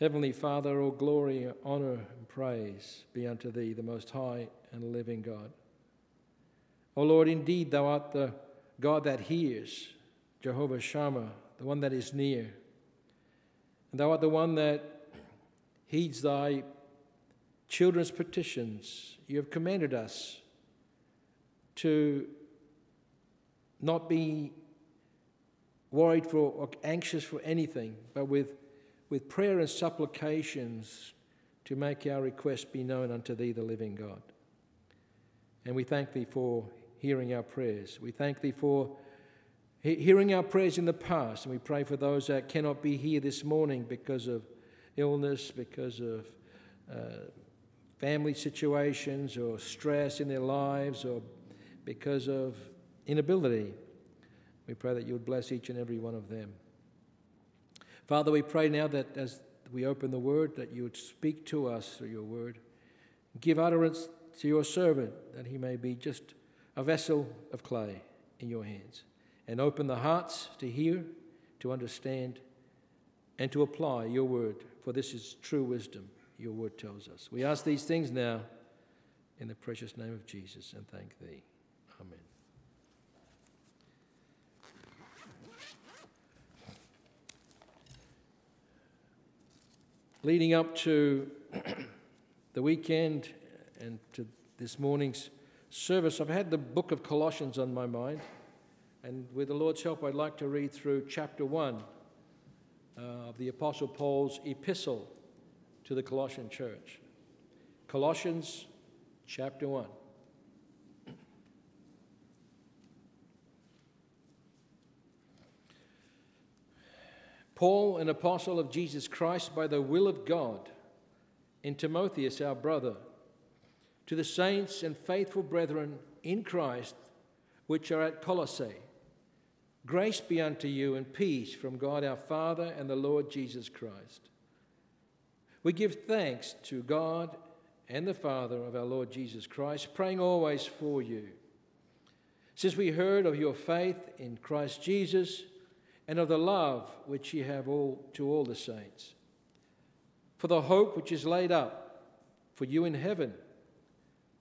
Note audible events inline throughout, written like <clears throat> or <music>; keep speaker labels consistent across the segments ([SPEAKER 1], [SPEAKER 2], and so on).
[SPEAKER 1] Heavenly Father, all glory, honour, and praise be unto Thee, the Most High and living God. O Lord, indeed, Thou art the God that hears, Jehovah Shammah, the one that is near. And Thou art the one that heeds Thy children's petitions. You have commanded us to not be worried for or anxious for anything, but with, with prayer and supplications to make our requests be known unto Thee, the living God. And we thank Thee for hearing our prayers. We thank Thee for hearing our prayers in the past, and we pray for those that cannot be here this morning because of illness, because of uh, family situations, or stress in their lives, or because of inability. We pray that you would bless each and every one of them. Father, we pray now that as we open the word, that you would speak to us through your word. Give utterance to your servant that he may be just a vessel of clay in your hands. And open the hearts to hear, to understand, and to apply your word, for this is true wisdom, your word tells us. We ask these things now in the precious name of Jesus and thank thee. Amen. Leading up to <clears throat> the weekend and to this morning's service, I've had the book of Colossians on my mind. And with the Lord's help, I'd like to read through chapter 1 uh, of the Apostle Paul's epistle to the Colossian church. Colossians chapter 1. Paul, an apostle of Jesus Christ by the will of God, and Timotheus, our brother, to the saints and faithful brethren in Christ which are at Colossae. Grace be unto you and peace from God our Father and the Lord Jesus Christ. We give thanks to God and the Father of our Lord Jesus Christ, praying always for you. Since we heard of your faith in Christ Jesus, and of the love which ye have all to all the saints. For the hope which is laid up for you in heaven,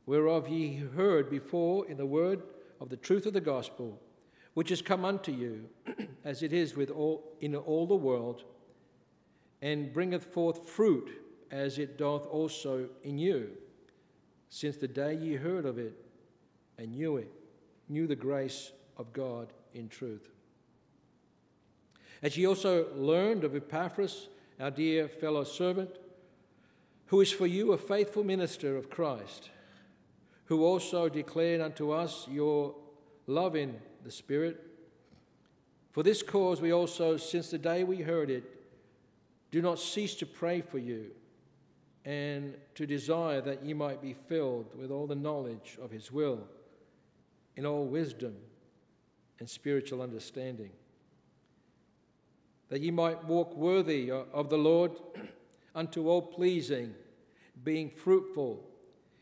[SPEAKER 1] whereof ye heard before in the word of the truth of the gospel, which is come unto you, <clears throat> as it is with all in all the world, and bringeth forth fruit as it doth also in you, since the day ye heard of it and knew it, knew the grace of God in truth. As ye also learned of Epaphras, our dear fellow servant, who is for you a faithful minister of Christ, who also declared unto us your love in the Spirit. For this cause we also, since the day we heard it, do not cease to pray for you and to desire that ye might be filled with all the knowledge of his will, in all wisdom and spiritual understanding that ye might walk worthy of the Lord <clears throat> unto all pleasing, being fruitful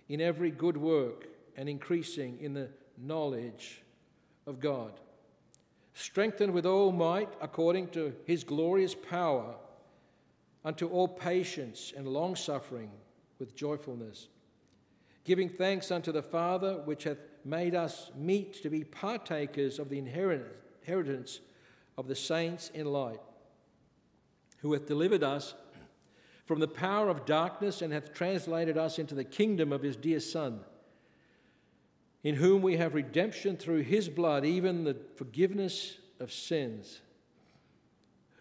[SPEAKER 1] in every good work and increasing in the knowledge of God. Strengthened with all might according to his glorious power, unto all patience and long suffering with joyfulness, giving thanks unto the Father which hath made us meet to be partakers of the inheritance of the saints in light who hath delivered us from the power of darkness and hath translated us into the kingdom of his dear Son, in whom we have redemption through his blood, even the forgiveness of sins.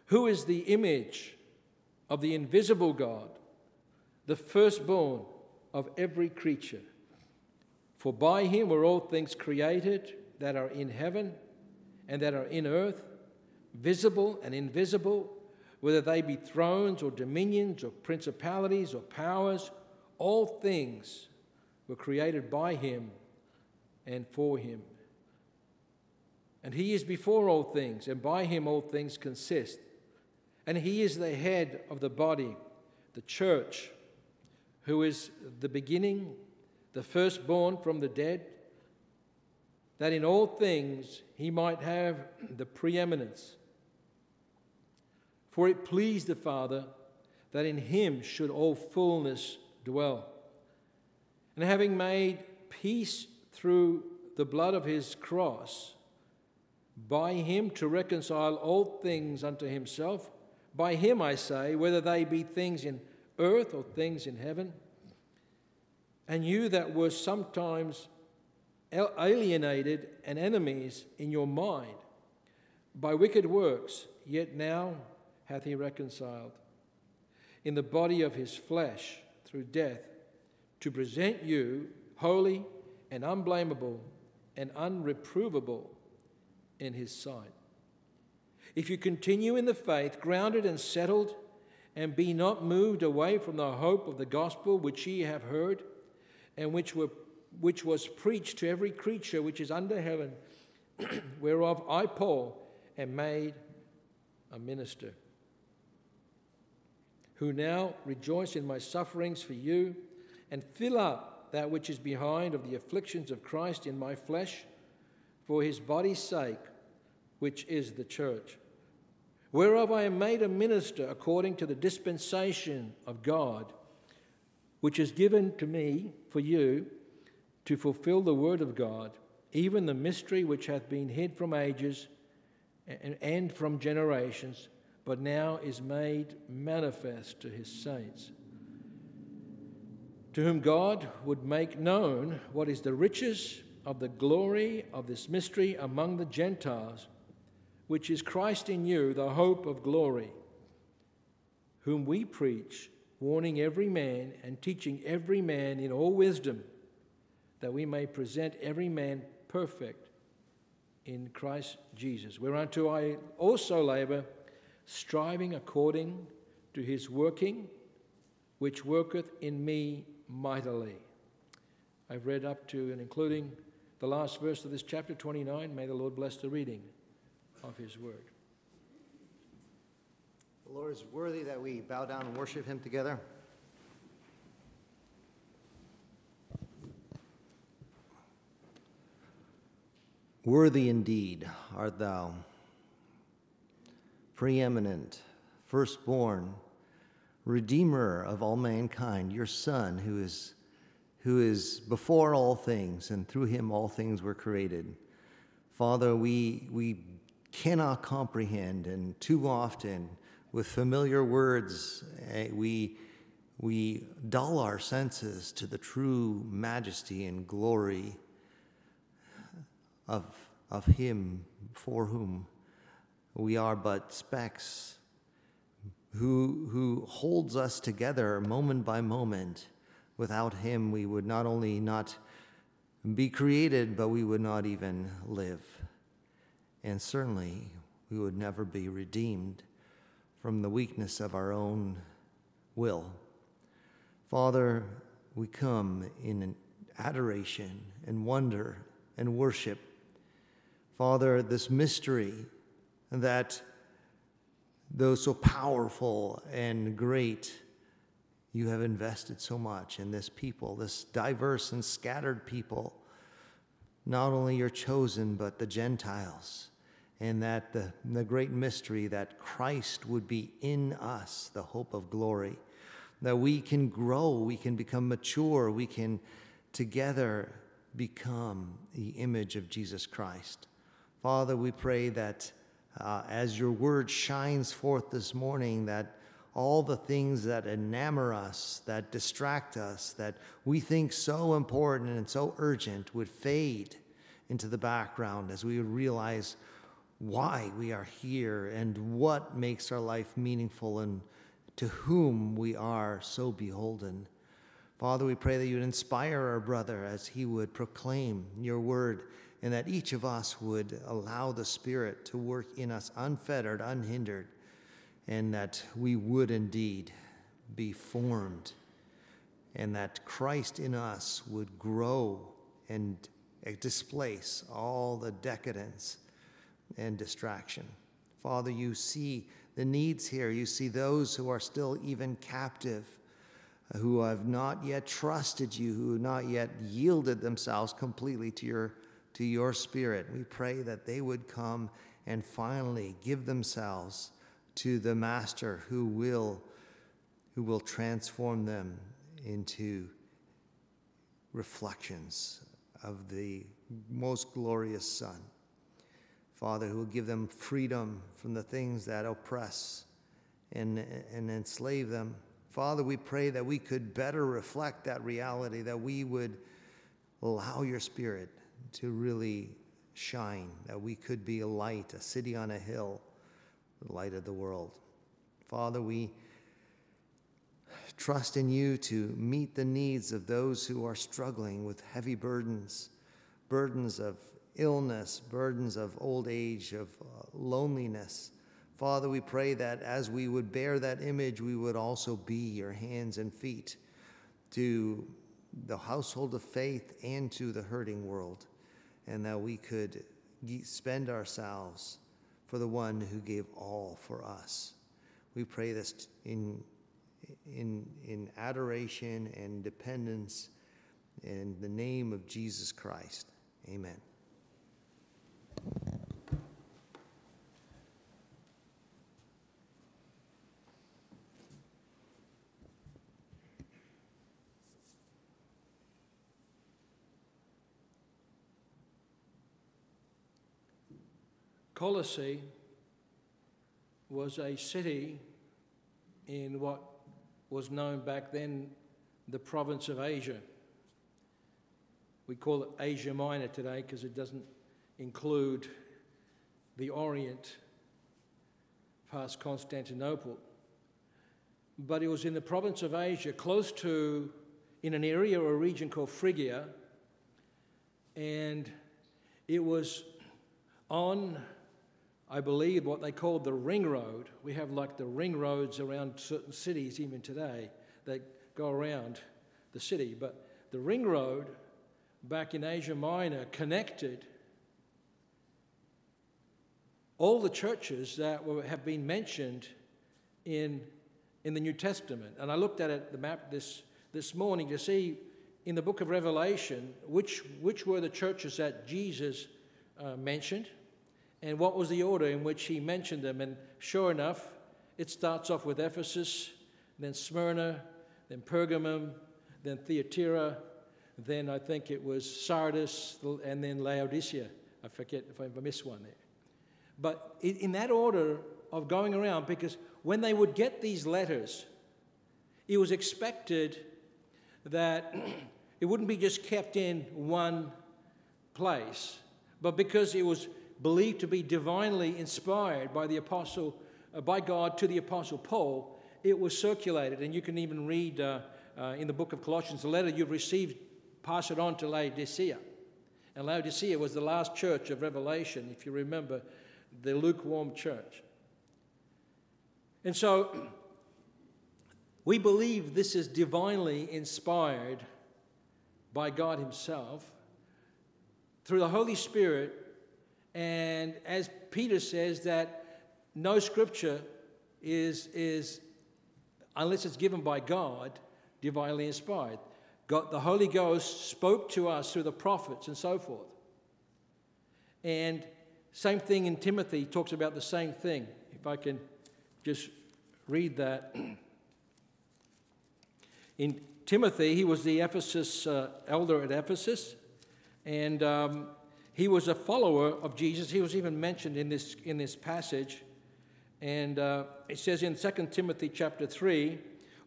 [SPEAKER 1] Who is the image of the invisible God, the firstborn of every creature? For by him were all things created that are in heaven and that are in earth, visible and invisible whether they be thrones or dominions or principalities or powers, all things were created by him and for him. And he is before all things, and by him all things consist. And he is the head of the body, the church, who is the beginning, the firstborn from the dead, that in all things he might have the preeminence. For it pleased the Father that in him should all fullness dwell. And having made peace through the blood of his cross, by him to reconcile all things unto himself, by him I say, whether they be things in earth or things in heaven. And you that were sometimes alienated and enemies in your mind by wicked works, yet now hath he reconciled in the body of his flesh through death to present you holy and unblameable and unreprovable in his sight. If you continue in the faith, grounded and settled, and be not moved away from the hope of the gospel which ye have heard, and which, were, which was preached to every creature which is under heaven, <clears throat> whereof I, Paul, am made a minister, who now rejoice in my sufferings for you, and fill up that which is behind of the afflictions of Christ in my flesh, for his body's sake, which is the church, whereof I am made a minister according to the dispensation of God, which is given to me for you to fulfill the word of God, even the mystery which hath been hid from ages and from generations, but now is made manifest to his saints, to whom God would make known what is the riches of the glory of this mystery among the Gentiles, which is Christ in you, the hope of glory, whom we preach, warning every man and teaching every man in all wisdom, that we may present every man perfect in Christ Jesus, whereunto I also labor, striving according to his working, which worketh in me mightily. I've read up to and including the last verse of this chapter 29. May the Lord bless the reading of his word.
[SPEAKER 2] The Lord is worthy that we bow down and worship him together. Worthy indeed art thou, preeminent, firstborn, redeemer of all mankind, your Son, who is, who is before all things, and through him all things were created. Father, we, we cannot comprehend, and too often, with familiar words, eh, we, we dull our senses to the true majesty and glory of, of Him for whom we are but specks, who, who holds us together moment by moment. Without Him, we would not only not be created, but we would not even live. And certainly, we would never be redeemed from the weakness of our own will. Father, we come in adoration and wonder and worship Father, this mystery that though so powerful and great, you have invested so much in this people, this diverse and scattered people, not only your chosen, but the Gentiles, and that the, the great mystery that Christ would be in us, the hope of glory, that we can grow, we can become mature, we can together become the image of Jesus Christ. Father, we pray that uh, as your word shines forth this morning, that all the things that enamor us, that distract us, that we think so important and so urgent would fade into the background as we would realize why we are here and what makes our life meaningful and to whom we are so beholden. Father, we pray that you would inspire our brother as he would proclaim your word and that each of us would allow the Spirit to work in us unfettered, unhindered, and that we would indeed be formed, and that Christ in us would grow and displace all the decadence and distraction. Father, you see the needs here. You see those who are still even captive, who have not yet trusted you, who have not yet yielded themselves completely to your to your spirit. We pray that they would come and finally give themselves to the Master who will who will transform them into reflections of the most glorious Son. Father, who will give them freedom from the things that oppress and, and enslave them. Father, we pray that we could better reflect that reality, that we would allow your Spirit to really shine, that we could be a light, a city on a hill, the light of the world. Father, we trust in you to meet the needs of those who are struggling with heavy burdens, burdens of illness, burdens of old age, of uh, loneliness. Father, we pray that as we would bear that image, we would also be your hands and feet to the household of faith and to the hurting world, and that we could spend ourselves for the one who gave all for us. We pray this in, in, in adoration and dependence in the name of Jesus Christ. Amen.
[SPEAKER 1] Colossae was a city in what was known back then the province of Asia. We call it Asia Minor today because it doesn't include the Orient past Constantinople. But it was in the province of Asia, close to, in an area or region called Phrygia, and it was on I believe, what they called the ring road. We have like the ring roads around certain cities even today that go around the city. But the ring road back in Asia Minor connected all the churches that were, have been mentioned in, in the New Testament. And I looked at it, the map this, this morning to see in the book of Revelation which, which were the churches that Jesus uh, mentioned and what was the order in which he mentioned them. And sure enough, it starts off with Ephesus, then Smyrna, then Pergamum, then Thyatira, then I think it was Sardis, and then Laodicea. I forget if I missed one there. But in that order of going around, because when they would get these letters, it was expected that <clears throat> it wouldn't be just kept in one place, but because it was believed to be divinely inspired by the apostle, uh, by God to the apostle Paul, it was circulated. And you can even read uh, uh, in the book of Colossians, the letter you've received, pass it on to Laodicea. And Laodicea was the last church of Revelation, if you remember, the lukewarm church. And so <clears throat> we believe this is divinely inspired by God Himself through the Holy Spirit and as Peter says, that no scripture is, is unless it's given by God, divinely inspired. God, the Holy Ghost spoke to us through the prophets and so forth. And same thing in Timothy talks about the same thing. If I can just read that. <clears throat> In Timothy, he was the Ephesus uh, elder at Ephesus, and um, he was a follower of Jesus. He was even mentioned in this, in this passage. And uh, it says in 2 Timothy chapter 3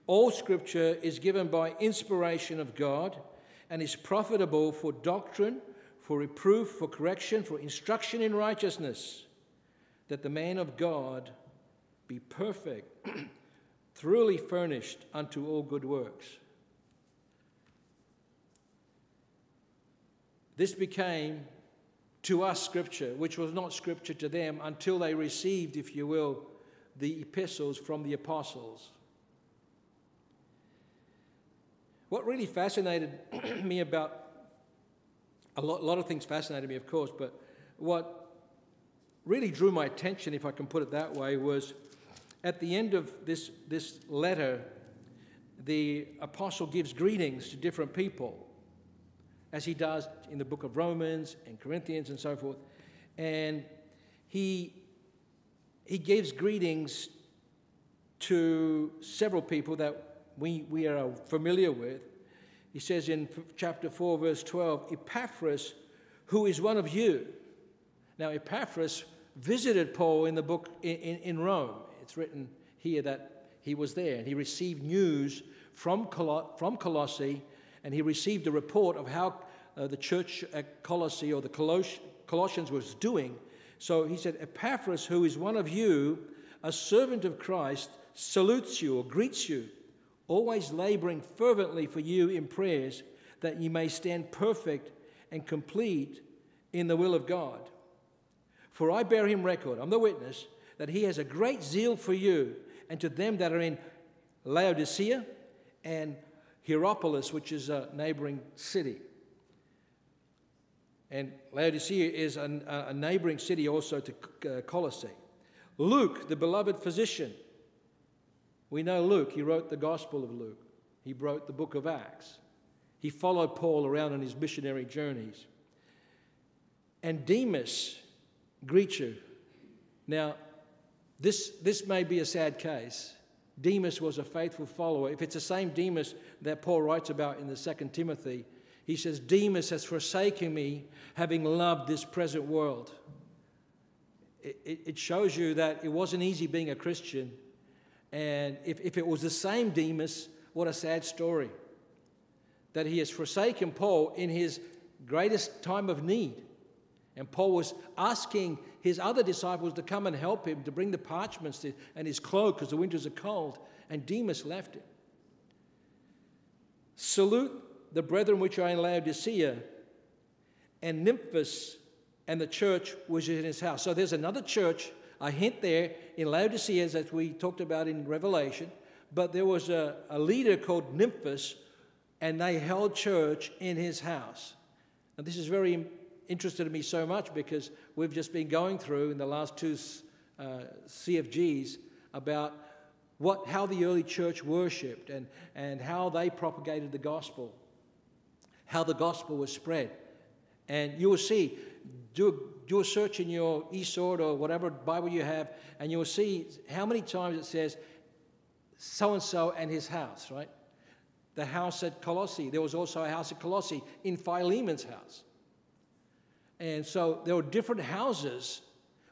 [SPEAKER 1] all scripture is given by inspiration of God and is profitable for doctrine, for reproof, for correction, for instruction in righteousness, that the man of God be perfect, <clears throat> thoroughly furnished unto all good works. This became to us scripture, which was not scripture to them until they received, if you will, the epistles from the apostles. What really fascinated <clears throat> me about a lot, a lot of things fascinated me, of course, but what really drew my attention, if I can put it that way, was at the end of this, this letter, the apostle gives greetings to different people as he does in the book of Romans and Corinthians and so forth. And he, he gives greetings to several people that we, we are familiar with. He says in chapter 4, verse 12, Epaphras, who is one of you. Now, Epaphras visited Paul in the book in, in, Rome. It's written here that he was there and he received news from, Col- from Colossae and he received a report of how uh, the church at Colossae or the Coloss- Colossians was doing. So he said, Epaphras, who is one of you, a servant of Christ, salutes you or greets you, always laboring fervently for you in prayers that you may stand perfect and complete in the will of God. For I bear him record, I'm the witness, that he has a great zeal for you and to them that are in Laodicea and Hierapolis, which is a neighboring city. And Laodicea is a, a neighboring city also to uh, Colossae. Luke, the beloved physician. We know Luke, he wrote the Gospel of Luke, he wrote the book of Acts. He followed Paul around on his missionary journeys. And Demas greets you. Now, this, this may be a sad case. Demas was a faithful follower. If it's the same Demas that Paul writes about in the second Timothy, he says, Demas has forsaken me, having loved this present world. It, it, it shows you that it wasn't easy being a Christian. And if, if it was the same Demas, what a sad story. That he has forsaken Paul in his greatest time of need. And Paul was asking his other disciples to come and help him to bring the parchments and his cloak because the winters are cold. And Demas left him. Salute the brethren which are in Laodicea, and Nymphas and the church which is in his house. So there's another church, a hint there in Laodicea, as we talked about in Revelation. But there was a, a leader called Nymphas, and they held church in his house. And this is very interested in me so much because we've just been going through in the last two uh, CFGs about what, how the early church worshipped and, and how they propagated the gospel, how the gospel was spread. And you will see, do, do a search in your eSword or whatever Bible you have, and you will see how many times it says so and so and his house, right? The house at Colossae. There was also a house at Colossae in Philemon's house. And so there were different houses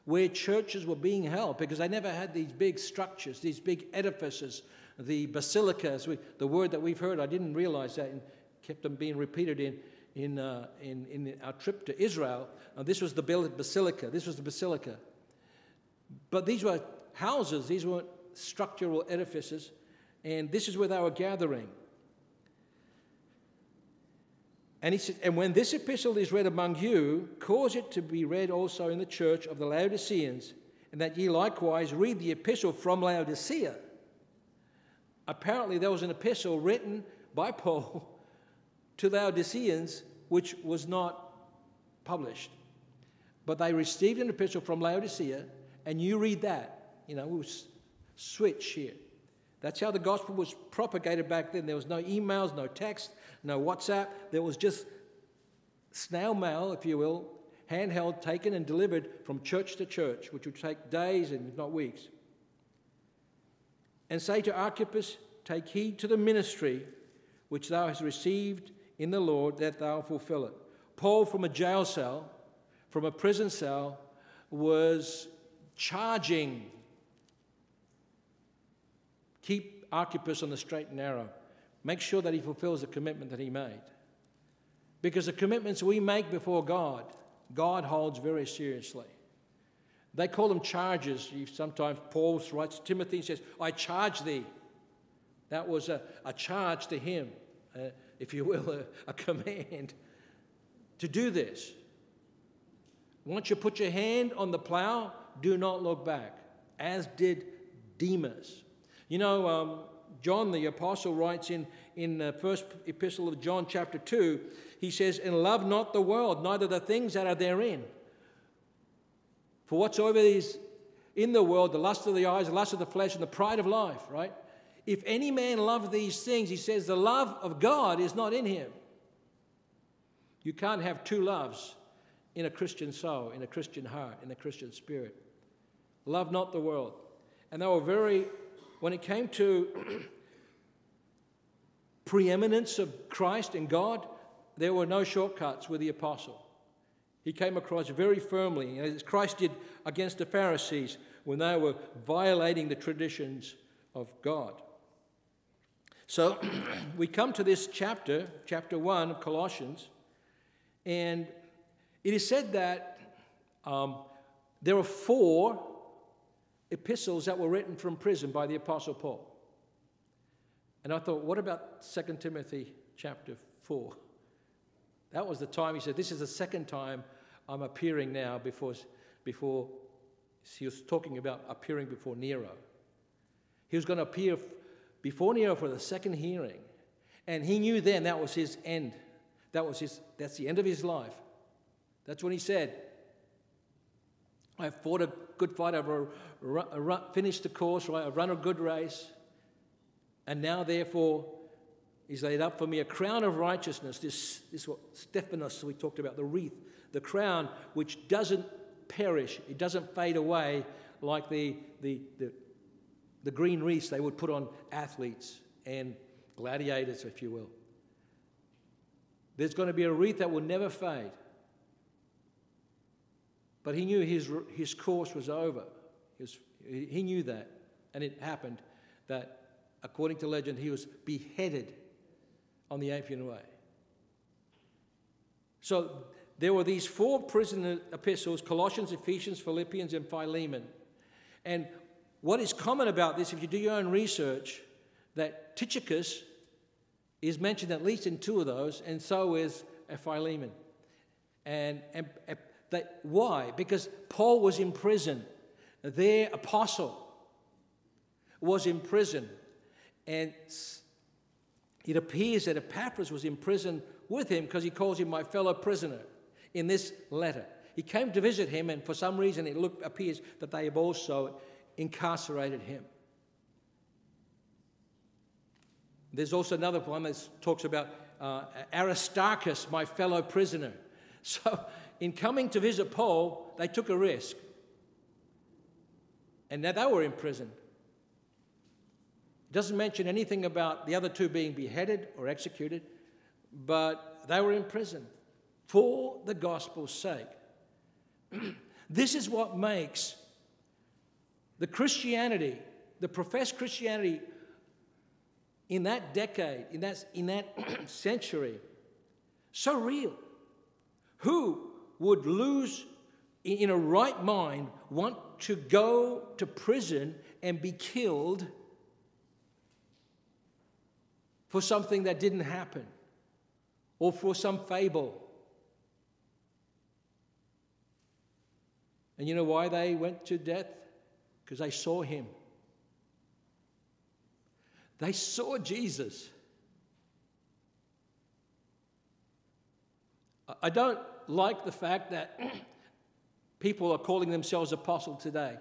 [SPEAKER 1] where churches were being held because they never had these big structures, these big edifices, the basilicas. The word that we've heard, I didn't realize that and kept on being repeated in, in, uh, in, in our trip to Israel. Uh, this was the basilica. This was the basilica. But these were houses, these weren't structural edifices, and this is where they were gathering. And he said, And when this epistle is read among you, cause it to be read also in the church of the Laodiceans, and that ye likewise read the epistle from Laodicea. Apparently, there was an epistle written by Paul <laughs> to Laodiceans which was not published. But they received an epistle from Laodicea, and you read that. You know, we'll switch here. That's how the gospel was propagated back then. There was no emails, no text, no WhatsApp. There was just snail mail, if you will, handheld, taken and delivered from church to church, which would take days and not weeks. And say to Archippus, Take heed to the ministry which thou hast received in the Lord, that thou fulfill it. Paul, from a jail cell, from a prison cell, was charging Keep Archippus on the straight and narrow. Make sure that he fulfills the commitment that he made. Because the commitments we make before God, God holds very seriously. They call them charges. Sometimes Paul writes Timothy and says, I charge thee. That was a, a charge to him, uh, if you will, <laughs> a, a command to do this. Once you put your hand on the plow, do not look back, as did Demas. You know, um, John the Apostle writes in, in the first epistle of John, chapter 2, he says, And love not the world, neither the things that are therein. For whatsoever is in the world, the lust of the eyes, the lust of the flesh, and the pride of life, right? If any man love these things, he says, the love of God is not in him. You can't have two loves in a Christian soul, in a Christian heart, in a Christian spirit. Love not the world. And they were very when it came to <clears throat> preeminence of Christ and God, there were no shortcuts with the apostle. He came across very firmly, as Christ did against the Pharisees when they were violating the traditions of God. So <clears throat> we come to this chapter, chapter 1 of Colossians, and it is said that um, there are four epistles that were written from prison by the Apostle Paul. And I thought, what about 2 Timothy chapter 4? That was the time he said, This is the second time I'm appearing now before, before he was talking about appearing before Nero. He was going to appear before Nero for the second hearing. And he knew then that was his end. That was his, that's the end of his life. That's when he said, I've fought a good fight, I've finished the course, right? I've run a good race. And now, therefore, He's laid up for me a crown of righteousness. This, this what Stephanos we talked about, the wreath, the crown which doesn't perish, it doesn't fade away like the, the, the, the green wreaths they would put on athletes and gladiators, if you will. There's going to be a wreath that will never fade. But he knew his, his course was over. He, he knew that. And it happened that, according to legend, he was beheaded on the Appian Way. So there were these four prison epistles Colossians, Ephesians, Philippians, and Philemon. And what is common about this, if you do your own research, that Tychicus is mentioned at least in two of those, and so is Philemon. And, and that, why? Because Paul was in prison. Their apostle was in prison. And it appears that Epaphras was in prison with him because he calls him my fellow prisoner in this letter. He came to visit him, and for some reason it look, appears that they have also incarcerated him. There's also another one that talks about uh, Aristarchus, my fellow prisoner. <laughs> So in coming to visit Paul, they took a risk. And now they were in prison. It doesn't mention anything about the other two being beheaded or executed, but they were in prison for the gospel's sake. <clears throat> this is what makes the Christianity, the professed Christianity in that decade, in that, in that <clears throat> century, so real. Who would lose in a right mind want to go to prison and be killed for something that didn't happen or for some fable. And you know why they went to death? Because they saw him. They saw Jesus. I don't like the fact that <clears throat> people are calling themselves apostle today.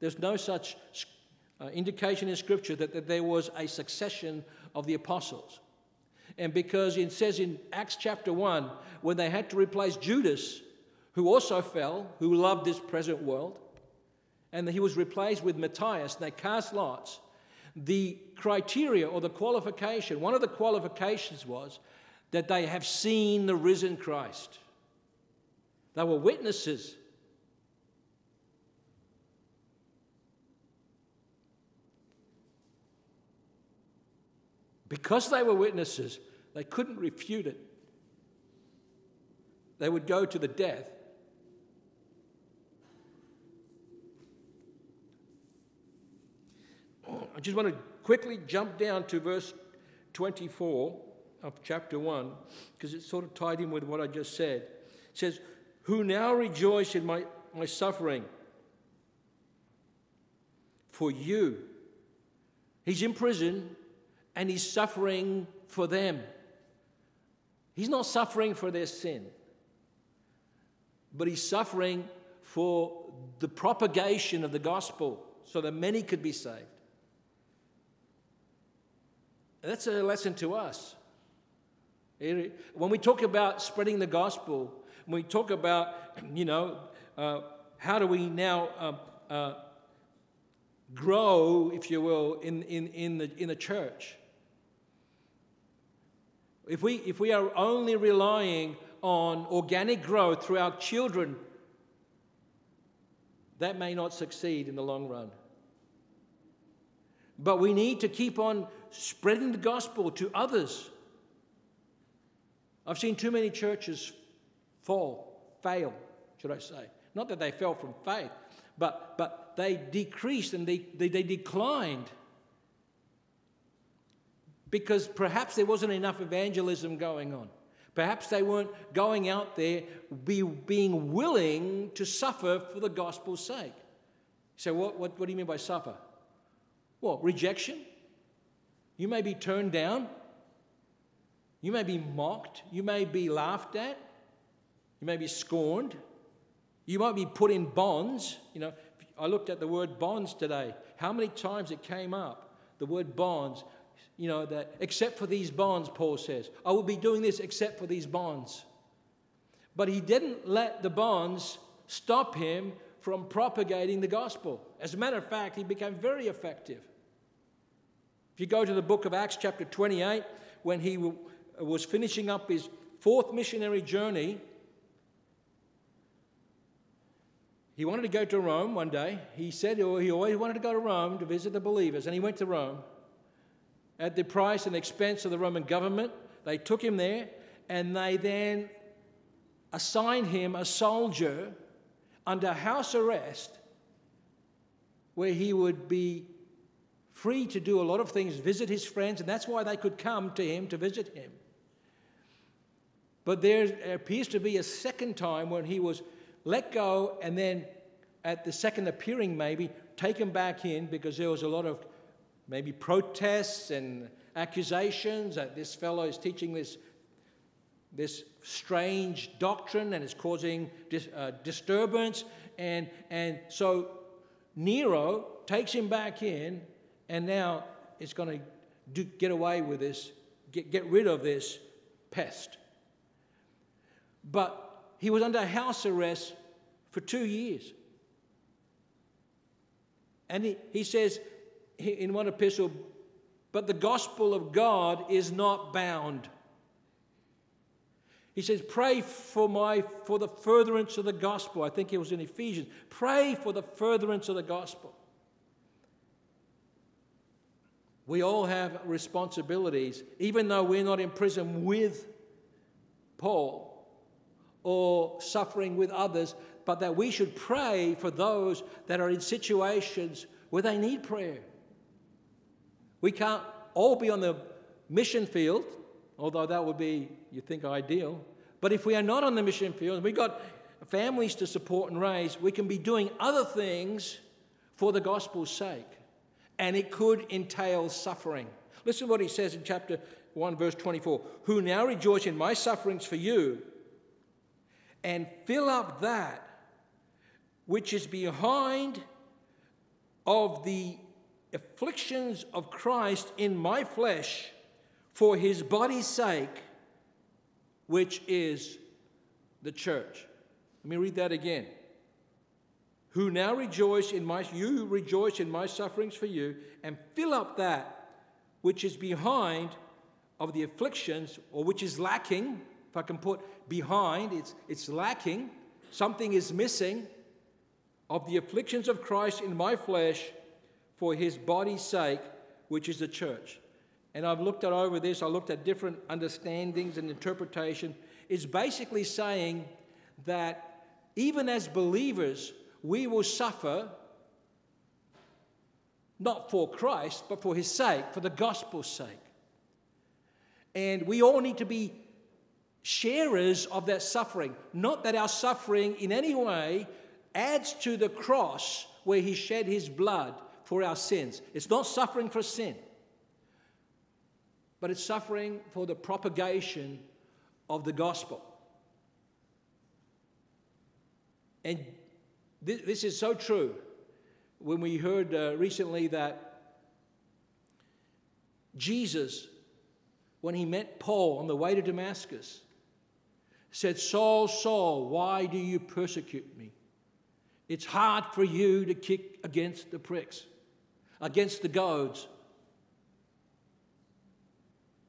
[SPEAKER 1] There's no such uh, indication in Scripture that, that there was a succession of the apostles. And because it says in Acts chapter 1, when they had to replace Judas, who also fell, who loved this present world, and he was replaced with Matthias, and they cast lots. The criteria or the qualification, one of the qualifications was that they have seen the risen Christ. They were witnesses. Because they were witnesses, they couldn't refute it. They would go to the death. I just want to quickly jump down to verse 24 of chapter 1, because it sort of tied in with what I just said. It says, Who now rejoice in my, my suffering for you. He's in prison and he's suffering for them. He's not suffering for their sin, but he's suffering for the propagation of the gospel so that many could be saved. That's a lesson to us. When we talk about spreading the gospel, when we talk about, you know, uh, how do we now uh, uh, grow, if you will, in, in, in, the, in the church. If we, if we are only relying on organic growth through our children, that may not succeed in the long run. But we need to keep on spreading the gospel to others. I've seen too many churches fall, fail, should I say. Not that they fell from faith, but, but they decreased and they, they, they declined because perhaps there wasn't enough evangelism going on. Perhaps they weren't going out there be, being willing to suffer for the gospel's sake. So, what, what, what do you mean by suffer? Well, rejection. You may be turned down. You may be mocked. You may be laughed at. You may be scorned. You might be put in bonds. You know, I looked at the word bonds today. How many times it came up? The word bonds. You know, that except for these bonds, Paul says. I will be doing this except for these bonds. But he didn't let the bonds stop him from propagating the gospel. As a matter of fact, he became very effective. If you go to the book of Acts, chapter 28, when he was finishing up his fourth missionary journey, he wanted to go to Rome one day. He said he always wanted to go to Rome to visit the believers, and he went to Rome. At the price and expense of the Roman government, they took him there, and they then assigned him a soldier under house arrest where he would be free to do a lot of things, visit his friends, and that's why they could come to him to visit him. But there appears to be a second time when he was let go and then at the second appearing, maybe taken back in because there was a lot of maybe protests and accusations that this fellow is teaching this, this strange doctrine and is causing dis, uh, disturbance. And, and so Nero takes him back in and now it's going to get away with this, get, get rid of this pest. But he was under house arrest for two years. And he, he says in one epistle, but the gospel of God is not bound. He says, Pray for my for the furtherance of the gospel. I think it was in Ephesians. Pray for the furtherance of the gospel. We all have responsibilities, even though we're not in prison with Paul or suffering with others, but that we should pray for those that are in situations where they need prayer. We can't all be on the mission field, although that would be, you think, ideal. But if we are not on the mission field, and we've got families to support and raise, we can be doing other things for the gospel's sake and it could entail suffering. Listen to what he says in chapter 1, verse 24 Who now rejoice in my sufferings for you, and fill up that which is behind of the afflictions of Christ in my flesh for his body's sake, which is the church. Let me read that again who now rejoice in my you rejoice in my sufferings for you and fill up that which is behind of the afflictions or which is lacking if i can put behind it's it's lacking. Something is missing of the afflictions of christ in my flesh for his body's sake which is the church. And i've looked at over this i looked at different understandings and interpretation. Is basically saying that even as believers we will suffer not for Christ, but for his sake, for the gospel's sake. And we all need to be sharers of that suffering. Not that our suffering in any way adds to the cross where he shed his blood for our sins. It's not suffering for sin, but it's suffering for the propagation of the gospel. And this, is so true. When we heard uh, recently that Jesus, when he met Paul on the way to Damascus, said, Saul, Saul, why do you persecute me? It's hard for you to kick against the pricks. against the goads.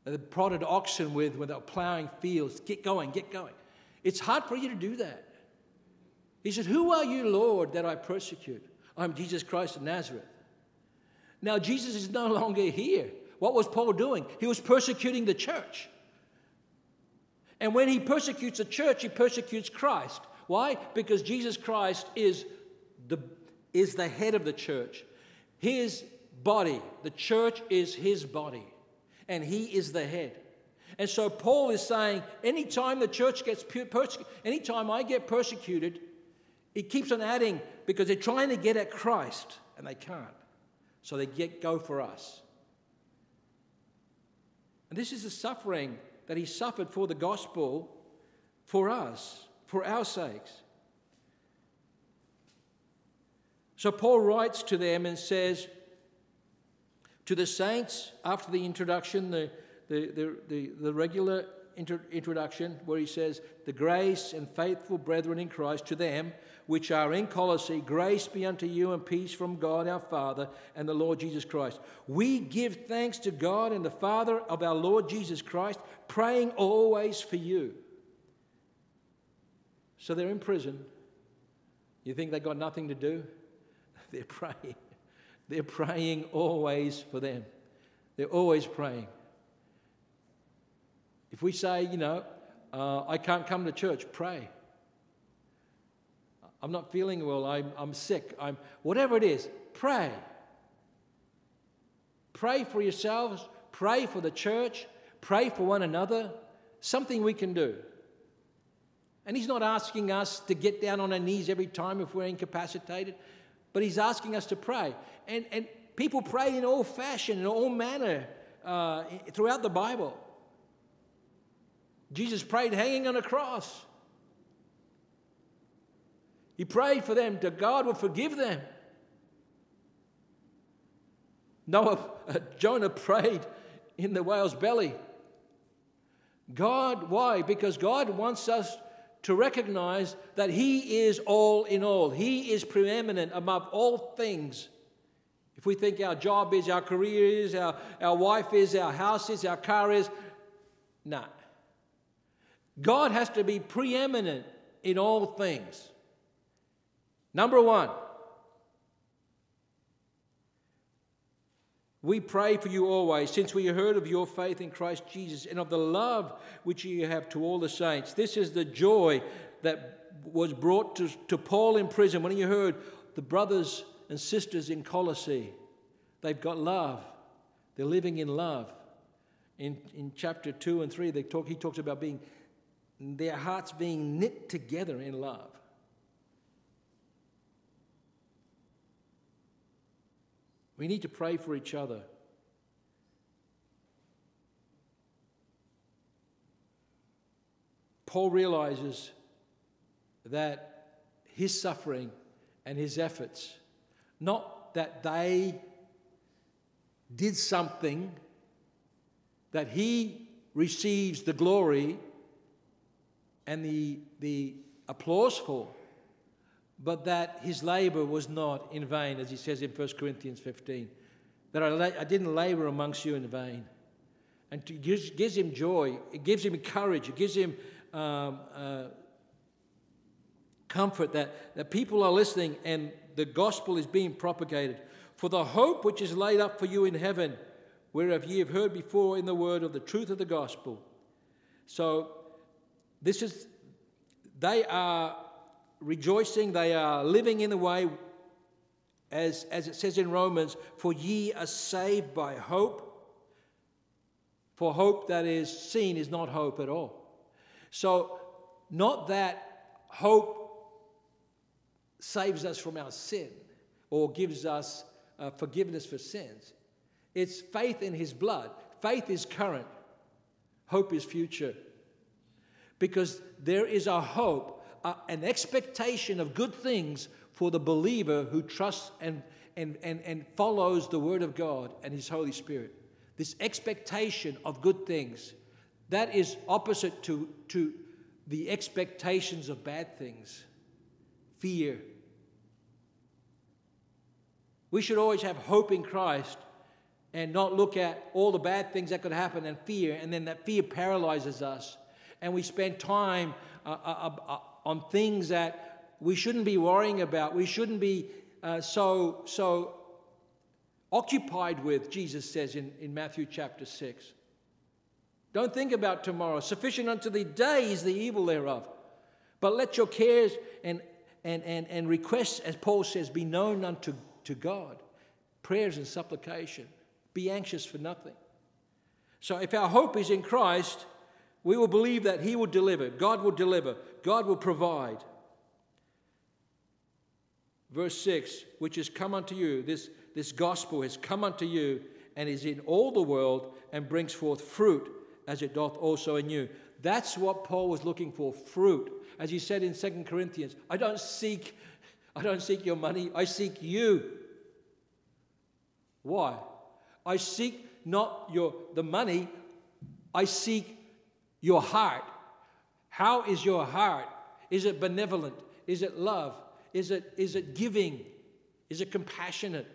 [SPEAKER 1] They prodded oxen with when they were plowing fields. Get going, get going. It's hard for you to do that. He said, Who are you, Lord, that I persecute? I'm Jesus Christ of Nazareth. Now, Jesus is no longer here. What was Paul doing? He was persecuting the church. And when he persecutes the church, he persecutes Christ. Why? Because Jesus Christ is the, is the head of the church. His body, the church is his body, and he is the head. And so Paul is saying, anytime the church gets persecuted, anytime I get persecuted, it keeps on adding because they're trying to get at Christ and they can't. So they get go for us. And this is the suffering that he suffered for the gospel for us, for our sakes. So Paul writes to them and says, to the saints, after the introduction, the, the, the, the, the regular inter- introduction, where he says, The grace and faithful brethren in Christ, to them which are in Colossae, grace be unto you and peace from God our Father and the Lord Jesus Christ. We give thanks to God and the Father of our Lord Jesus Christ, praying always for you. So they're in prison. You think they've got nothing to do? <laughs> They're praying. They're praying always for them. They're always praying. If we say, you know, uh, I can't come to church, pray. I'm not feeling well, I'm, I'm sick, I'm, whatever it is, pray. Pray for yourselves, pray for the church, pray for one another, something we can do. And He's not asking us to get down on our knees every time if we're incapacitated, but He's asking us to pray. And, and people pray in all fashion, in all manner uh, throughout the Bible. Jesus prayed hanging on a cross. He prayed for them that God would forgive them. Noah, uh, Jonah prayed in the whale's belly. God, why? Because God wants us to recognize that He is all in all. He is preeminent above all things. If we think our job is, our career is, our, our wife is, our house is, our car is, nah. God has to be preeminent in all things. Number one, we pray for you always, since we heard of your faith in Christ Jesus and of the love which you have to all the saints. This is the joy that was brought to, to Paul in prison when he heard the brothers and sisters in Colossae. They've got love, they're living in love. In, in chapter 2 and 3, they talk, he talks about being their hearts being knit together in love. We need to pray for each other. Paul realizes that his suffering and his efforts, not that they did something that he receives the glory and the, the applause for, but that his labor was not in vain, as he says in 1 Corinthians 15. That I, la- I didn't labor amongst you in vain. And it gives, gives him joy, it gives him courage, it gives him um, uh, comfort that, that people are listening and the gospel is being propagated. For the hope which is laid up for you in heaven, whereof ye have heard before in the word of the truth of the gospel. So, this is, they are rejoicing, they are living in the way, as, as it says in Romans, for ye are saved by hope. For hope that is seen is not hope at all. So, not that hope saves us from our sin or gives us uh, forgiveness for sins. It's faith in his blood. Faith is current, hope is future. Because there is a hope an expectation of good things for the believer who trusts and, and, and, and follows the Word of God and His Holy Spirit. This expectation of good things, that is opposite to, to the expectations of bad things fear. We should always have hope in Christ and not look at all the bad things that could happen and fear, and then that fear paralyzes us. And we spend time uh, uh, uh on things that we shouldn't be worrying about. We shouldn't be uh, so, so occupied with, Jesus says in, in Matthew chapter 6. Don't think about tomorrow. Sufficient unto the day is the evil thereof. But let your cares and, and, and, and requests, as Paul says, be known unto to God. Prayers and supplication. Be anxious for nothing. So if our hope is in Christ, we will believe that He will deliver. God will deliver. God will provide. Verse 6 which has come unto you, this, this gospel has come unto you and is in all the world and brings forth fruit as it doth also in you. That's what Paul was looking for fruit. As he said in 2 Corinthians, I don't seek I don't seek your money, I seek you. Why? I seek not your the money, I seek your heart. How is your heart? Is it benevolent? Is it love? Is it, is it giving? Is it compassionate?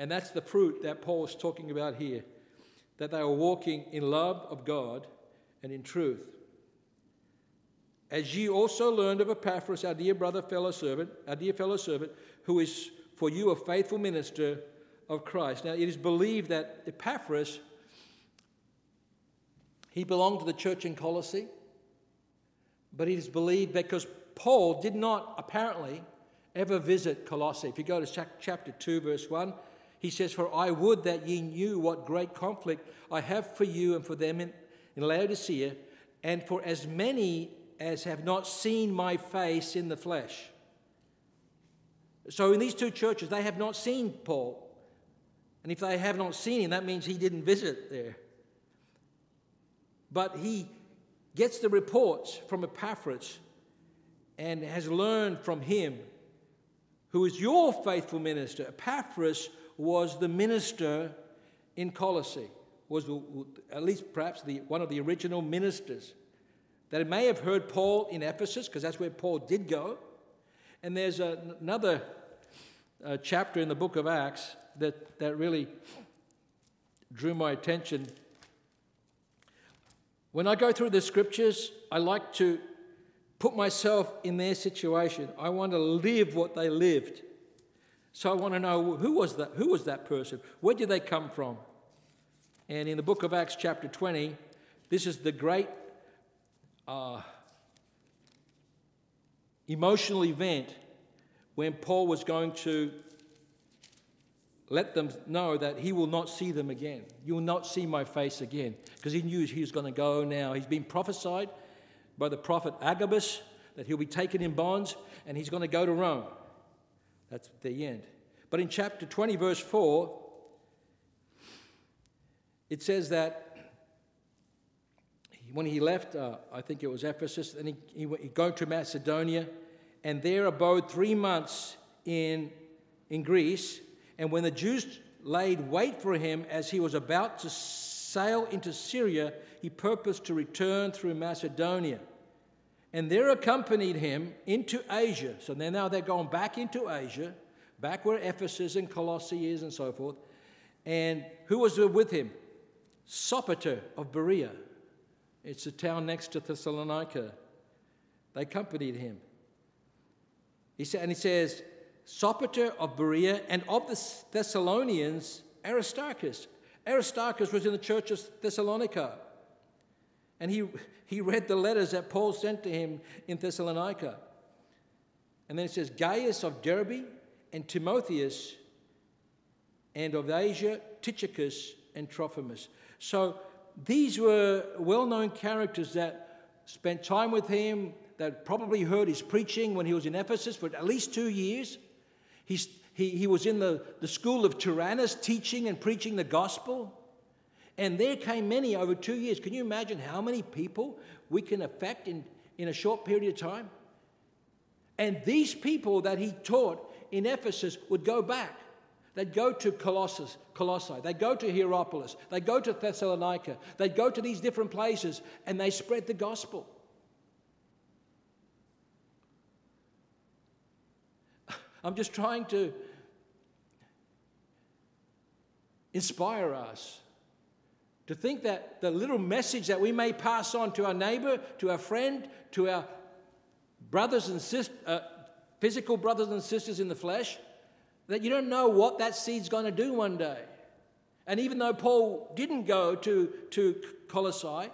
[SPEAKER 1] And that's the fruit that Paul is talking about here that they are walking in love of God and in truth. As ye also learned of Epaphras, our dear brother, fellow servant, our dear fellow servant, who is for you a faithful minister of Christ. Now, it is believed that Epaphras, he belonged to the church in Colossae, but it is believed because Paul did not apparently ever visit Colossae. If you go to chapter 2, verse 1, he says, For I would that ye knew what great conflict I have for you and for them in, in Laodicea, and for as many as have not seen my face in the flesh. So in these two churches, they have not seen Paul. And if they have not seen him, that means he didn't visit there. But he gets the reports from Epaphras and has learned from him, who is your faithful minister. Epaphras was the minister in Colossae, was at least perhaps the, one of the original ministers. That may have heard Paul in Ephesus, because that's where Paul did go. And there's a, another uh, chapter in the book of Acts that, that really drew my attention. When I go through the scriptures, I like to put myself in their situation. I want to live what they lived. So I want to know who was that, who was that person? Where did they come from? And in the book of Acts, chapter 20, this is the great uh, emotional event when Paul was going to let them know that he will not see them again. You will not see my face again. Because he knew he was going to go now. He's been prophesied by the prophet Agabus that he'll be taken in bonds and he's going to go to Rome. That's the end. But in chapter 20, verse 4, it says that when he left, uh, I think it was Ephesus, and he, he, he going to Macedonia, and there abode three months in, in Greece. And when the Jews laid wait for him as he was about to sail into Syria, he purposed to return through Macedonia. And there accompanied him into Asia. So now they're going back into Asia, back where Ephesus and Colossae is and so forth. And who was with him? Sopater of Berea. It's a town next to Thessalonica. They accompanied him. He said, and he says, Sopater of Berea and of the Thessalonians, Aristarchus. Aristarchus was in the church of Thessalonica. And he, he read the letters that Paul sent to him in Thessalonica. And then it says, Gaius of Derbe and Timotheus, and of Asia, Tychicus and Trophimus. So these were well known characters that spent time with him, that probably heard his preaching when he was in Ephesus for at least two years. He's, he, he was in the, the school of Tyrannus teaching and preaching the gospel. And there came many over two years. Can you imagine how many people we can affect in, in a short period of time? And these people that he taught in Ephesus would go back. They'd go to Colossus, Colossae, they'd go to Hierapolis, they'd go to Thessalonica, they'd go to these different places and they spread the gospel. I'm just trying to inspire us to think that the little message that we may pass on to our neighbor, to our friend, to our brothers and sisters, uh, physical brothers and sisters in the flesh, that you don't know what that seed's going to do one day. And even though Paul didn't go to, to Colossae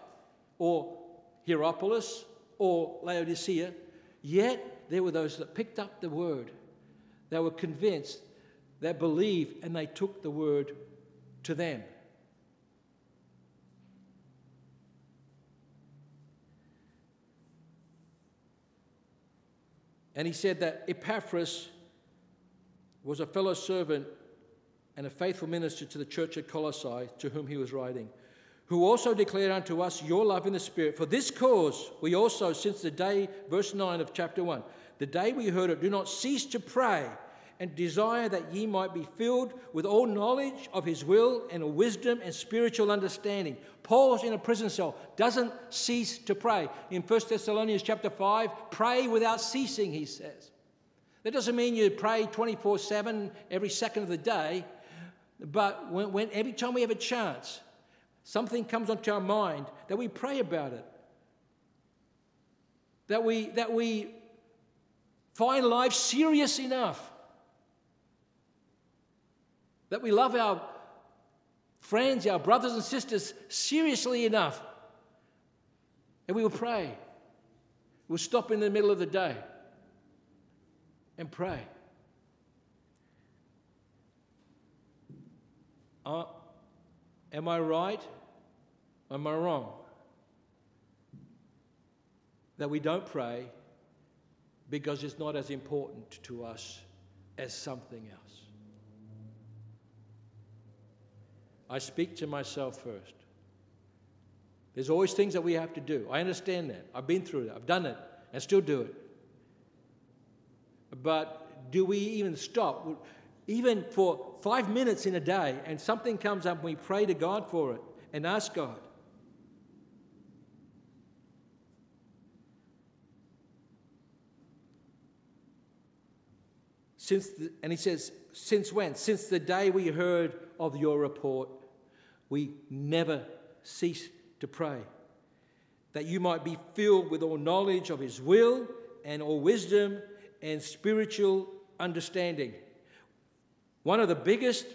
[SPEAKER 1] or Hierapolis or Laodicea, yet there were those that picked up the word. They were convinced, they believed, and they took the word to them. And he said that Epaphras was a fellow servant and a faithful minister to the church at Colossae, to whom he was writing, who also declared unto us your love in the Spirit. For this cause we also, since the day, verse 9 of chapter 1, the day we heard it, do not cease to pray and desire that ye might be filled with all knowledge of his will and wisdom and spiritual understanding. Paul's in a prison cell, doesn't cease to pray. In 1 Thessalonians chapter 5, pray without ceasing, he says. That doesn't mean you pray 24 7 every second of the day, but when, when, every time we have a chance, something comes onto our mind, that we pray about it. That we, that we find life serious enough that we love our friends, our brothers and sisters seriously enough. And we will pray. We'll stop in the middle of the day and pray. Uh, am I right? Am I wrong? That we don't pray because it's not as important to us as something else. I speak to myself first. There's always things that we have to do. I understand that. I've been through that. I've done it and still do it. But do we even stop? Even for five minutes in a day, and something comes up, and we pray to God for it and ask God. Since the, and he says, since when? Since the day we heard of your report, we never cease to pray that you might be filled with all knowledge of His will and all wisdom and spiritual understanding. One of the biggest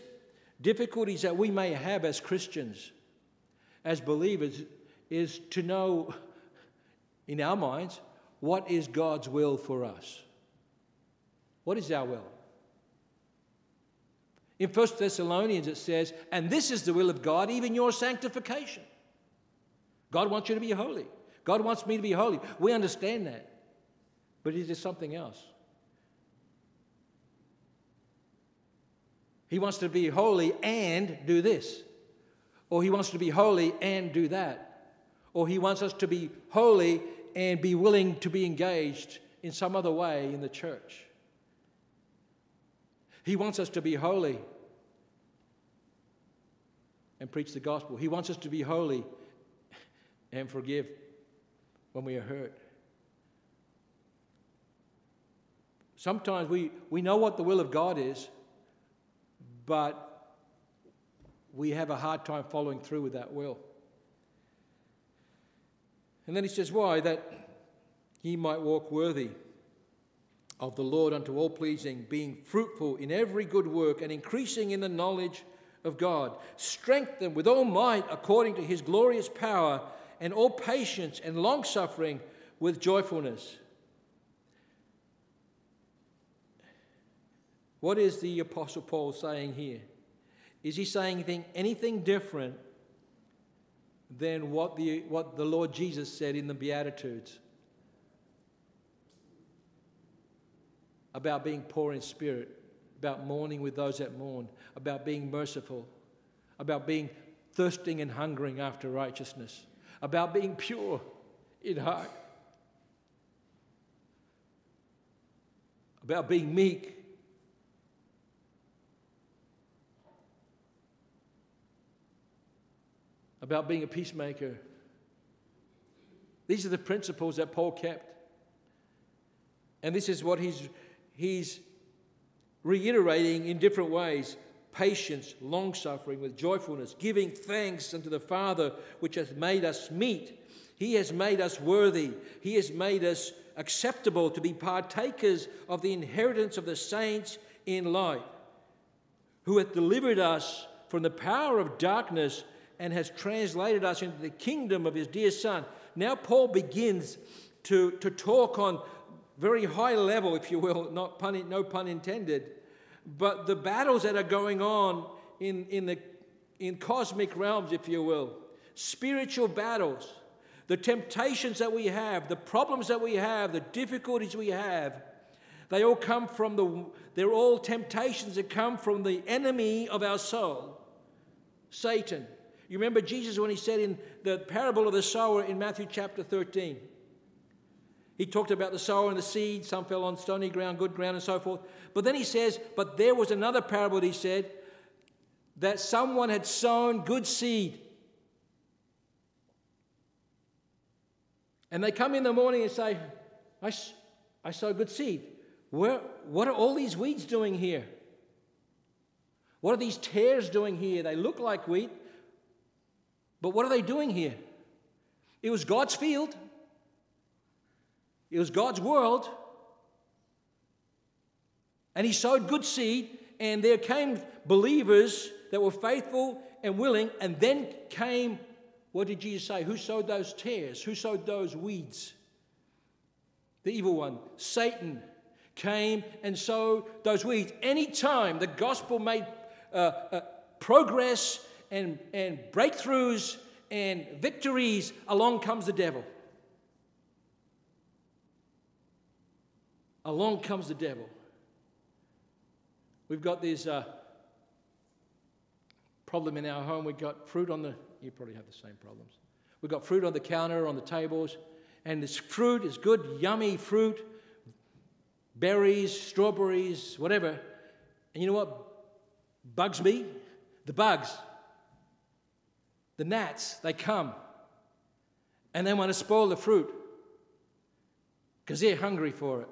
[SPEAKER 1] difficulties that we may have as Christians, as believers, is to know in our minds what is God's will for us. What is our will? In 1 Thessalonians, it says, And this is the will of God, even your sanctification. God wants you to be holy. God wants me to be holy. We understand that. But it is something else. He wants to be holy and do this. Or he wants to be holy and do that. Or he wants us to be holy and be willing to be engaged in some other way in the church. He wants us to be holy and preach the gospel. He wants us to be holy and forgive when we are hurt. Sometimes we, we know what the will of God is, but we have a hard time following through with that will. And then he says, Why? That he might walk worthy of the Lord unto all pleasing, being fruitful in every good work and increasing in the knowledge of God, strengthened with all might according to his glorious power, and all patience and long suffering with joyfulness. What is the Apostle Paul saying here? Is he saying anything, anything different than what the, what the Lord Jesus said in the Beatitudes? About being poor in spirit, about mourning with those that mourn, about being merciful, about being thirsting and hungering after righteousness, about being pure in heart, about being meek. About being a peacemaker. These are the principles that Paul kept. And this is what he's he's reiterating in different ways patience, long suffering, with joyfulness, giving thanks unto the Father which hath made us meet. He has made us worthy, He has made us acceptable to be partakers of the inheritance of the saints in light, who hath delivered us from the power of darkness and has translated us into the kingdom of His dear Son. Now, Paul begins to, to talk on very high level, if you will, not pun, no pun intended, but the battles that are going on in, in, the, in cosmic realms, if you will, spiritual battles, the temptations that we have, the problems that we have, the difficulties we have, they all come from the, they're all temptations that come from the enemy of our soul, Satan. You remember Jesus when he said in the parable of the sower in Matthew chapter 13, he talked about the sower and the seed. Some fell on stony ground, good ground, and so forth. But then he says, But there was another parable, he said, that someone had sown good seed. And they come in the morning and say, I, I sow good seed. Where, what are all these weeds doing here? What are these tares doing here? They look like wheat, but what are they doing here? It was God's field. It was God's world. And he sowed good seed, and there came believers that were faithful and willing, and then came, what did Jesus say? Who sowed those tares? Who sowed those weeds? The evil one, Satan, came and sowed those weeds. Anytime the gospel made uh, uh, progress and, and breakthroughs and victories, along comes the devil. Along comes the devil. We've got this uh, problem in our home. We've got fruit on the, you probably have the same problems. We've got fruit on the counter, on the tables, and this fruit is good, yummy fruit, berries, strawberries, whatever. And you know what bugs me? The bugs, the gnats, they come and they want to spoil the fruit because they're hungry for it.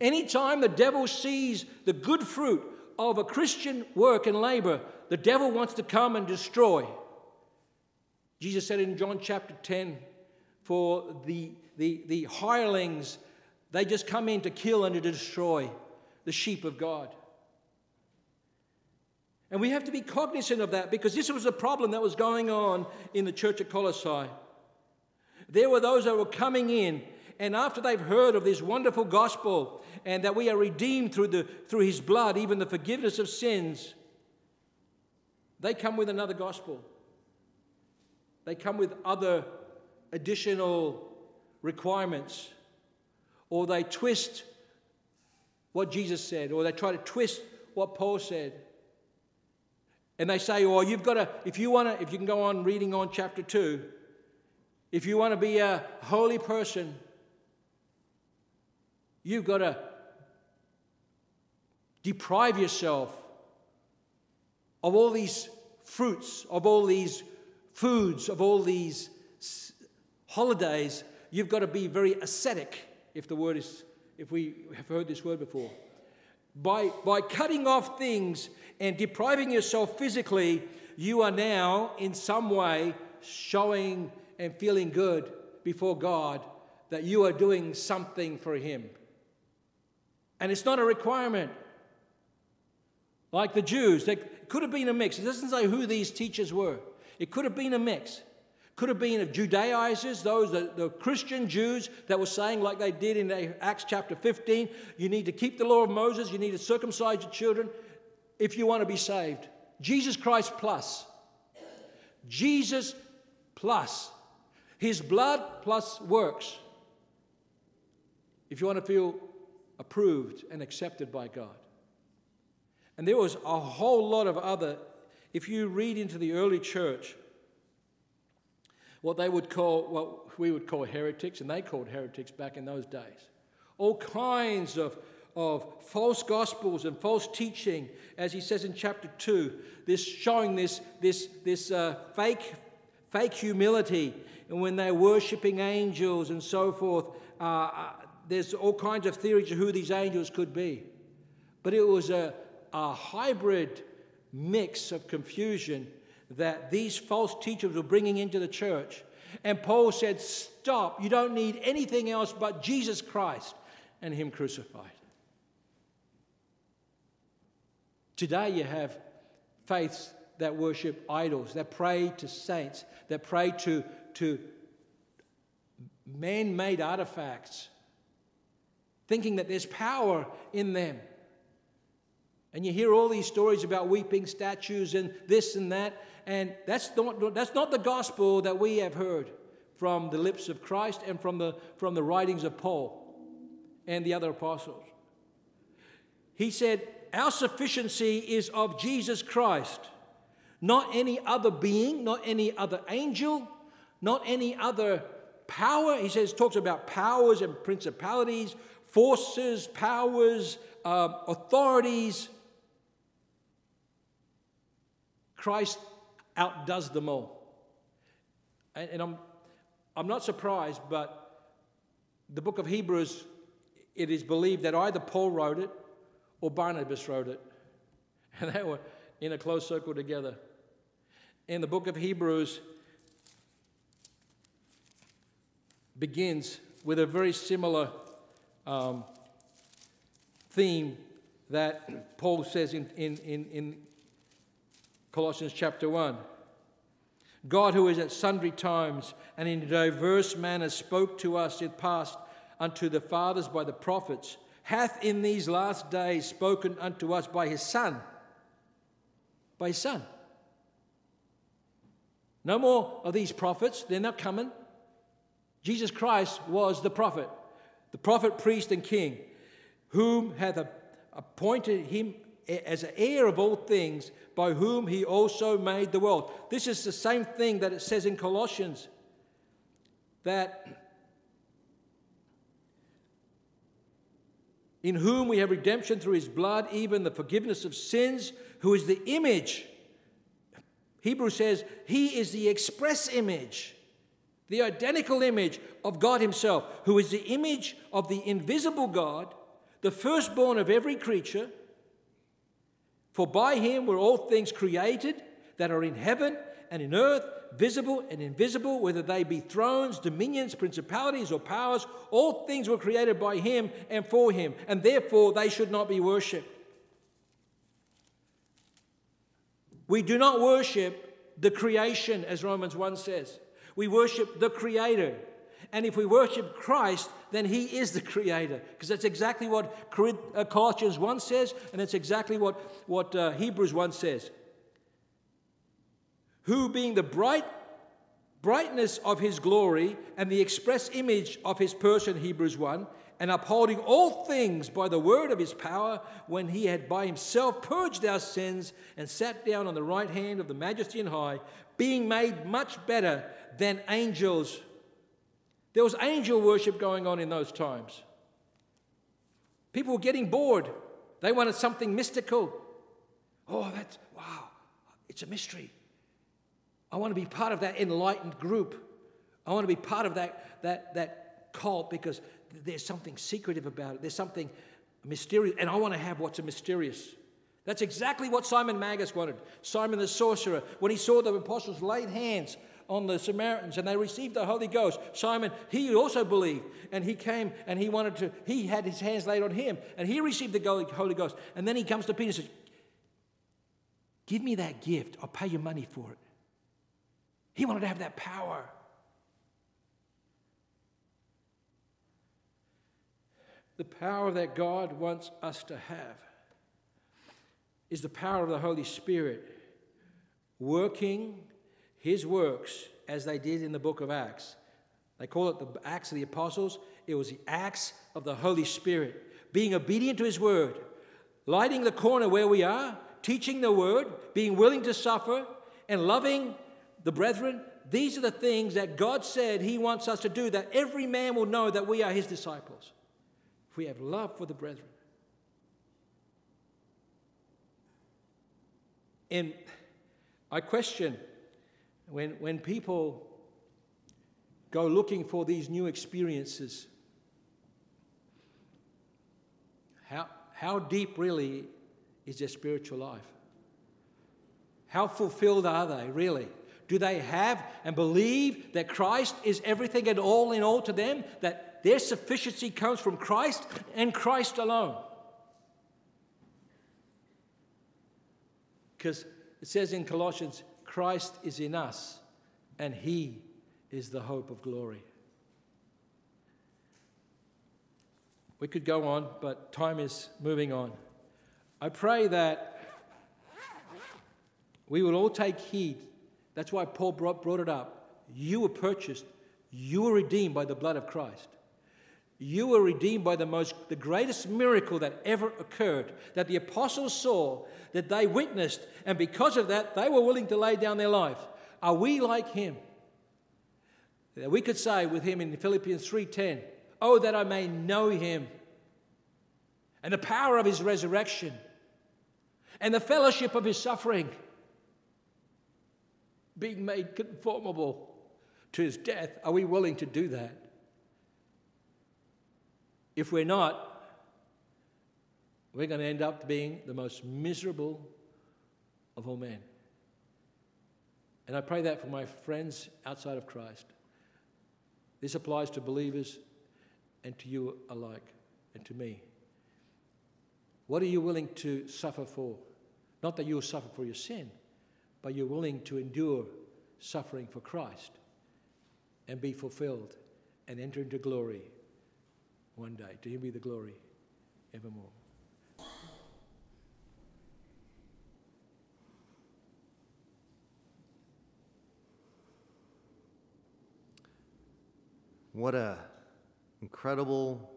[SPEAKER 1] Anytime the devil sees the good fruit of a Christian work and labor, the devil wants to come and destroy. Jesus said in John chapter 10, for the, the, the hirelings, they just come in to kill and to destroy the sheep of God. And we have to be cognizant of that because this was a problem that was going on in the church at Colossae. There were those that were coming in and after they've heard of this wonderful gospel and that we are redeemed through, the, through his blood, even the forgiveness of sins, they come with another gospel. They come with other additional requirements, or they twist what Jesus said, or they try to twist what Paul said. And they say, "Oh, you've got to, if you want to, if you can go on reading on chapter 2, if you want to be a holy person, You've got to deprive yourself of all these fruits, of all these foods, of all these holidays. You've got to be very ascetic, if the word is, if we have heard this word before. By, by cutting off things and depriving yourself physically, you are now in some way showing and feeling good before God that you are doing something for Him. And it's not a requirement. Like the Jews, they could have been a mix. It doesn't say who these teachers were. It could have been a mix. Could have been of Judaizers, those the, the Christian Jews that were saying, like they did in Acts chapter 15, you need to keep the law of Moses, you need to circumcise your children if you want to be saved. Jesus Christ plus. Jesus plus. His blood plus works. If you want to feel approved and accepted by God. And there was a whole lot of other, if you read into the early church, what they would call, what we would call heretics, and they called heretics back in those days. All kinds of, of false gospels and false teaching, as he says in chapter 2, this showing this, this, this uh, fake, fake humility, and when they're worshipping angels and so forth, uh, uh there's all kinds of theories of who these angels could be. but it was a, a hybrid mix of confusion that these false teachers were bringing into the church. And Paul said, Stop, you don't need anything else but Jesus Christ and Him crucified. Today, you have faiths that worship idols, that pray to saints, that pray to, to man made artifacts, thinking that there's power in them. And you hear all these stories about weeping statues and this and that, and that's not, that's not the gospel that we have heard from the lips of Christ and from the, from the writings of Paul and the other apostles. He said, Our sufficiency is of Jesus Christ, not any other being, not any other angel, not any other power. He says, talks about powers and principalities, forces, powers, uh, authorities. Christ outdoes them all. And, and, I'm, I'm not surprised, but the book of Hebrews, it is believed that either Paul wrote it or Barnabas wrote it. <laughs> And they were in a close circle together. In the book of Hebrews, begins with a very similar um, theme that Paul says in, in, in, in Colossians chapter 1. God, who is at sundry times and in diverse manners spoke to us in past unto the fathers by the prophets, hath in these last days spoken unto us by his Son. By his Son. No more of these prophets, they're not coming. Jesus Christ was the prophet, the prophet, priest, and king, whom hath appointed him as heir of all things, by whom he also made the world. This is the same thing that it says in Colossians that in whom we have redemption through his blood, even the forgiveness of sins, who is the image. Hebrew says he is the express image the identical image of God Himself, who is the image of the invisible God, the firstborn of every creature. For by Him were all things created that are in heaven and in earth, visible and invisible, whether they be thrones, dominions, principalities, or powers. All things were created by Him and for Him, and therefore they should not be worshipped. We do not worship the creation, as Romans 1 says. We worship the Creator. And if we worship Christ, then He is the Creator. Because that's exactly what uh, Colossians 1 says, and that's exactly what, what uh, Hebrews 1 says. Who, being the bright brightness of His glory and the express image of His person, Hebrews 1, and upholding all things by the word of his power, when he had by himself purged our sins and sat down on the right hand of the majesty and high, being made much better than angels. There was angel worship going on in those times. People were getting bored. They wanted something mystical. Oh, that's, wow, it's a mystery. I want to be part of that enlightened group. I want to be part of that, that, that cult because there's something secretive about it. There's something mysterious, and I want to have what's mysterious. That's exactly what Simon Magus wanted. Simon the sorcerer, when he saw the apostles laid hands on the Samaritans and they received the Holy Ghost. Simon, he also believed and he came and he wanted to, he had his hands laid on him and he received the Holy Ghost. And then he comes to Peter and says, Give me that gift, I'll pay you money for it. He wanted to have that power. The power that God wants us to have is the power of the Holy Spirit working his works as they did in the book of Acts. They call it the Acts of the Apostles. It was the Acts of the Holy Spirit, being obedient to his word, lighting the corner where we are, teaching the word, being willing to suffer, and loving the brethren. These are the things that God said he wants us to do, that every man will know that we are his disciples. If we have love for the brethren. And I question when, when people go looking for these new experiences, how, how deep really is their spiritual life? How fulfilled are they really? Do they have and believe that Christ is everything and all in all to them? That their sufficiency comes from Christ and Christ alone? Because it says in Colossians, Christ is in us and he is the hope of glory. We could go on, but time is moving on. I pray that we will all take heed. That's why Paul brought, brought it up. You were purchased, you were redeemed by the blood of Christ. You were redeemed by the most the greatest miracle that ever occurred that the apostles saw that they witnessed and because of that they were willing to lay down their life. Are we like him? That we could say with him in Philippians 3:10, "Oh that I may know him and the power of his resurrection and the fellowship of his suffering, being made conformable to his death." Are we willing to do that? If we're not, we're going to end up being the most miserable of all men. And I pray that for my friends outside of Christ. This applies to believers and to you alike, and to me. What are you willing to suffer for? Not that you'll suffer for your sin, but you're willing to endure suffering for Christ and be fulfilled and enter into glory one day. To him be the glory evermore.
[SPEAKER 2] What a incredible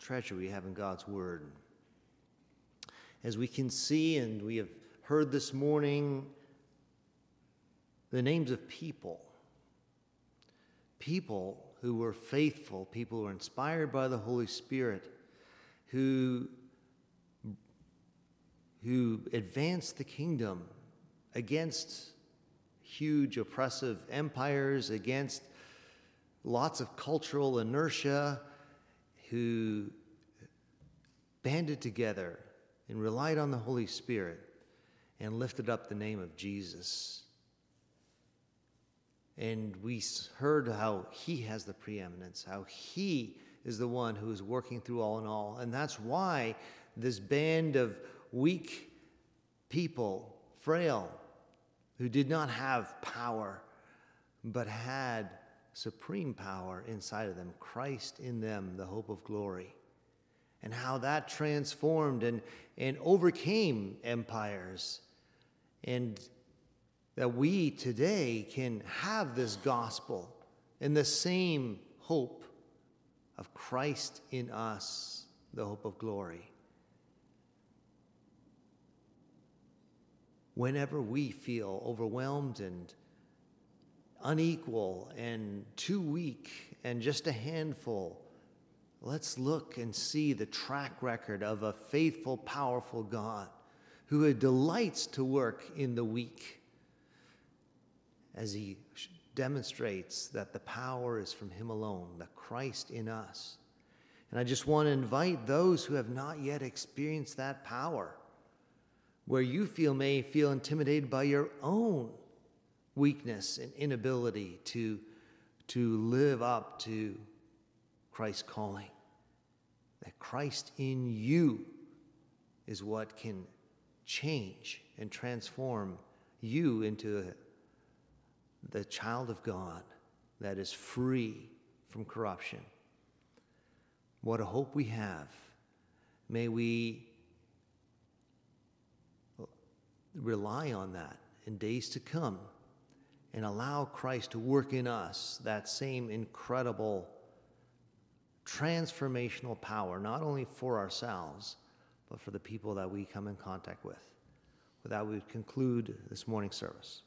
[SPEAKER 2] treasure we have in God's word. As we can see and we have heard this morning the names of people. People who were faithful, people who were inspired by the Holy Spirit, who, who advanced the kingdom against huge oppressive empires, against lots of cultural inertia, who banded together and relied on the Holy Spirit and lifted up the name of Jesus. And we heard how he has the preeminence, how he is the one who is working through all in all. And that's why this band of weak people, frail, who did not have power, but had supreme power inside of them, Christ in them, the hope of glory. And how that transformed and, and overcame empires and that we today can have this gospel and the same hope of Christ in us, the hope of glory. Whenever we feel overwhelmed and unequal and too weak and just a handful, let's look and see the track record of a faithful, powerful God who delights to work in the weak as he demonstrates that the power is from him alone, the Christ in us. And I just want to invite those who have not yet experienced that power, where you feel may feel intimidated by your own weakness and inability to, to live up to Christ's calling. That Christ in you is what can change and transform you into the child of God that is free from corruption. What a hope we have. May we rely on that in days to come and allow Christ to work in us that same incredible transformational power, not only for ourselves, but for the people that we come in contact with. With that, we conclude this morning's service.